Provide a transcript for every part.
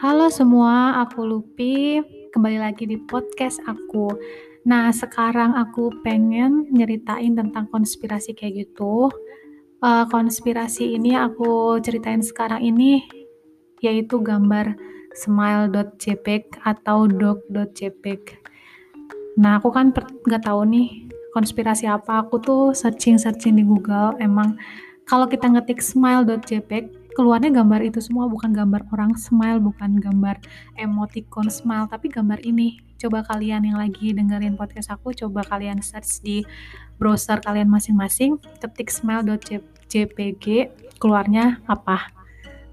Halo semua, aku Lupi. Kembali lagi di podcast aku. Nah, sekarang aku pengen nyeritain tentang konspirasi kayak gitu. Uh, konspirasi ini aku ceritain sekarang ini yaitu gambar smile.jpg atau dog.jpg. Nah, aku kan nggak tahu nih konspirasi apa. Aku tuh searching-searching di Google. Emang kalau kita ngetik smile.jpg keluarnya gambar itu semua bukan gambar orang smile bukan gambar emoticon smile tapi gambar ini. Coba kalian yang lagi dengerin podcast aku coba kalian search di browser kalian masing-masing ketik smile.jpg keluarnya apa?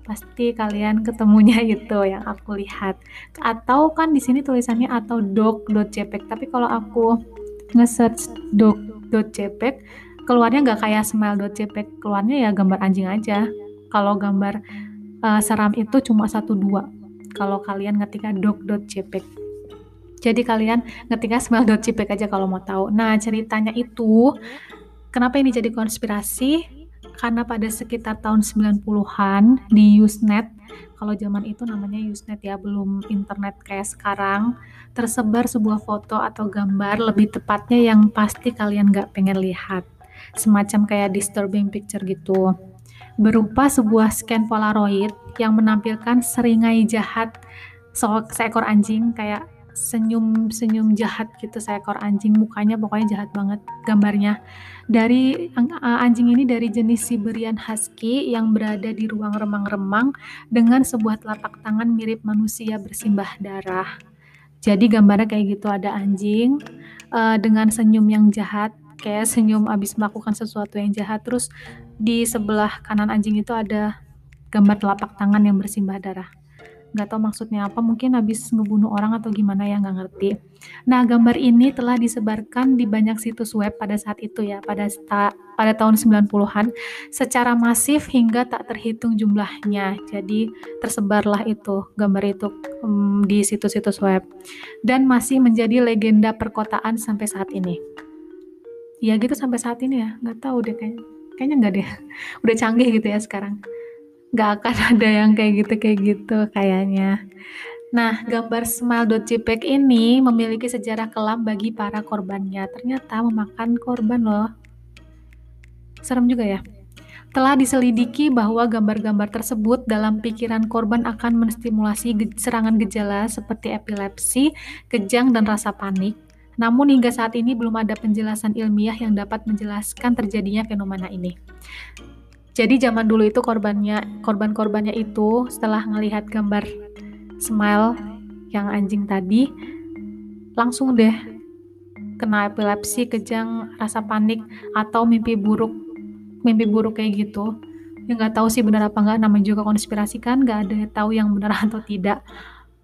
Pasti kalian ketemunya itu yang aku lihat. Atau kan di sini tulisannya atau doc.jpg tapi kalau aku nge-search doc.jpg keluarnya nggak kayak smile.jpg keluarnya ya gambar anjing aja kalau gambar uh, seram itu cuma satu dua. Kalau kalian ngetiknya doc.jpg jadi kalian ngetiknya smell.jpg aja kalau mau tahu. Nah ceritanya itu kenapa ini jadi konspirasi? Karena pada sekitar tahun 90-an di Usenet kalau zaman itu namanya Usenet ya belum internet kayak sekarang tersebar sebuah foto atau gambar lebih tepatnya yang pasti kalian gak pengen lihat. Semacam kayak disturbing picture gitu berupa sebuah scan Polaroid yang menampilkan seringai jahat seekor anjing kayak senyum-senyum jahat gitu seekor anjing. Mukanya pokoknya jahat banget gambarnya. Dari anjing ini dari jenis Siberian Husky yang berada di ruang remang-remang dengan sebuah telapak tangan mirip manusia bersimbah darah. Jadi gambarnya kayak gitu ada anjing uh, dengan senyum yang jahat kayak senyum abis melakukan sesuatu yang jahat terus di sebelah kanan anjing itu ada gambar telapak tangan yang bersimbah darah. Nggak tahu maksudnya apa mungkin habis ngebunuh orang atau gimana ya nggak ngerti. Nah gambar ini telah disebarkan di banyak situs web pada saat itu ya pada pada tahun 90-an secara masif hingga tak terhitung jumlahnya. Jadi tersebarlah itu gambar itu um, di situs-situs web. Dan masih menjadi legenda perkotaan sampai saat ini ya gitu sampai saat ini ya nggak tahu deh kayaknya kayaknya nggak deh udah canggih gitu ya sekarang nggak akan ada yang kayak gitu kayak gitu kayaknya Nah, gambar smile.jpg ini memiliki sejarah kelam bagi para korbannya. Ternyata memakan korban loh. Serem juga ya. Telah diselidiki bahwa gambar-gambar tersebut dalam pikiran korban akan menstimulasi serangan gejala seperti epilepsi, kejang, dan rasa panik namun hingga saat ini belum ada penjelasan ilmiah yang dapat menjelaskan terjadinya fenomena ini. Jadi zaman dulu itu korbannya korban-korbannya itu setelah melihat gambar smile yang anjing tadi langsung deh kena epilepsi, kejang, rasa panik atau mimpi buruk mimpi buruk kayak gitu. Ya nggak tahu sih benar apa nggak, namanya juga konspirasi kan, nggak ada yang tahu yang benar atau tidak.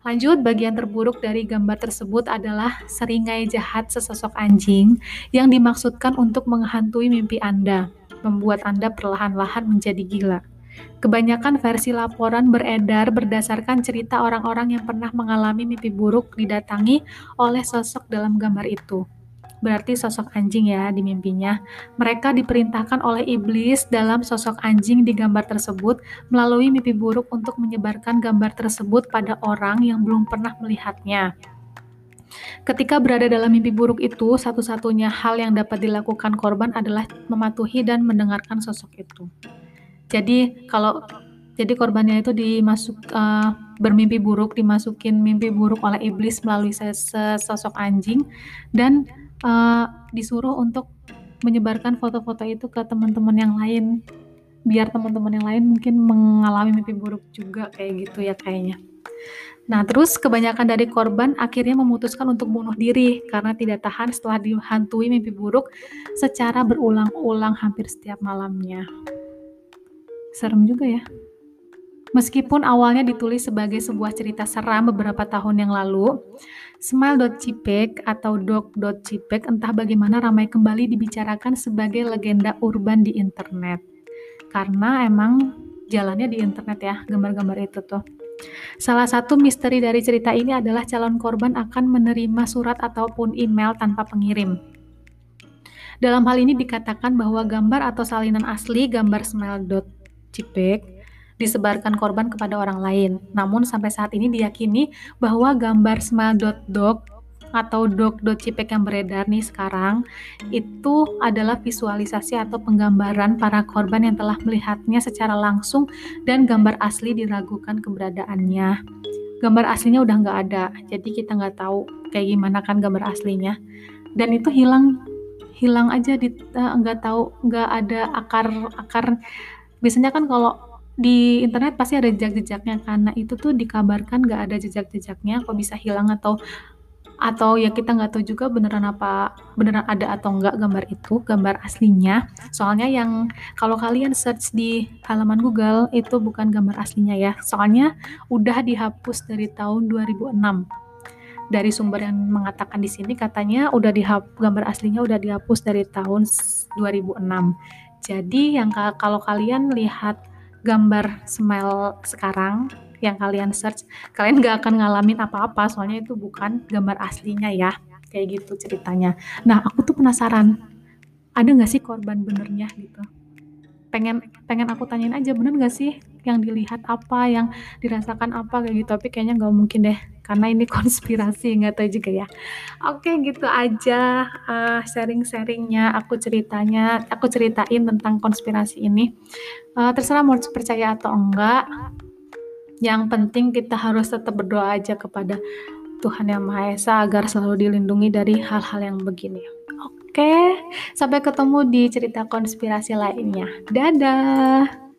Lanjut, bagian terburuk dari gambar tersebut adalah seringai jahat sesosok anjing yang dimaksudkan untuk menghantui mimpi Anda, membuat Anda perlahan-lahan menjadi gila. Kebanyakan versi laporan beredar berdasarkan cerita orang-orang yang pernah mengalami mimpi buruk didatangi oleh sosok dalam gambar itu berarti sosok anjing ya di mimpinya. Mereka diperintahkan oleh iblis dalam sosok anjing di gambar tersebut melalui mimpi buruk untuk menyebarkan gambar tersebut pada orang yang belum pernah melihatnya. Ketika berada dalam mimpi buruk itu, satu-satunya hal yang dapat dilakukan korban adalah mematuhi dan mendengarkan sosok itu. Jadi kalau jadi korbannya itu dimasuk uh, bermimpi buruk, dimasukin mimpi buruk oleh iblis melalui sosok anjing dan uh, disuruh untuk menyebarkan foto-foto itu ke teman-teman yang lain biar teman-teman yang lain mungkin mengalami mimpi buruk juga kayak gitu ya kayaknya. Nah, terus kebanyakan dari korban akhirnya memutuskan untuk bunuh diri karena tidak tahan setelah dihantui mimpi buruk secara berulang-ulang hampir setiap malamnya. Serem juga ya. Meskipun awalnya ditulis sebagai sebuah cerita seram beberapa tahun yang lalu, Smile.jpg atau dog.jpg entah bagaimana ramai kembali dibicarakan sebagai legenda urban di internet. Karena emang jalannya di internet ya, gambar-gambar itu tuh. Salah satu misteri dari cerita ini adalah calon korban akan menerima surat ataupun email tanpa pengirim. Dalam hal ini dikatakan bahwa gambar atau salinan asli gambar smile.jpg disebarkan korban kepada orang lain. Namun sampai saat ini diyakini bahwa gambar smile.dog atau dog.cipek yang beredar nih sekarang itu adalah visualisasi atau penggambaran para korban yang telah melihatnya secara langsung dan gambar asli diragukan keberadaannya. Gambar aslinya udah nggak ada, jadi kita nggak tahu kayak gimana kan gambar aslinya. Dan itu hilang hilang aja eh, nggak tahu nggak ada akar akar biasanya kan kalau di internet pasti ada jejak-jejaknya karena itu tuh dikabarkan nggak ada jejak-jejaknya kok bisa hilang atau atau ya kita nggak tahu juga beneran apa beneran ada atau enggak gambar itu gambar aslinya. Soalnya yang kalau kalian search di halaman Google itu bukan gambar aslinya ya. Soalnya udah dihapus dari tahun 2006 dari sumber yang mengatakan di sini katanya udah dihap gambar aslinya udah dihapus dari tahun 2006 jadi yang kalau kalian lihat gambar smile sekarang yang kalian search, kalian gak akan ngalamin apa-apa soalnya itu bukan gambar aslinya ya. Kayak gitu ceritanya. Nah, aku tuh penasaran, ada gak sih korban benernya gitu? Pengen pengen aku tanyain aja bener gak sih yang dilihat apa, yang dirasakan apa kayak gitu. Tapi kayaknya gak mungkin deh, karena ini konspirasi nggak tahu juga ya. Oke, gitu aja uh, sharing-sharingnya, aku ceritanya, aku ceritain tentang konspirasi ini. Uh, terserah mau percaya atau enggak yang penting kita harus tetap berdoa aja kepada Tuhan Yang Maha Esa agar selalu dilindungi dari hal-hal yang begini. Oke, sampai ketemu di cerita konspirasi lainnya. Dadah.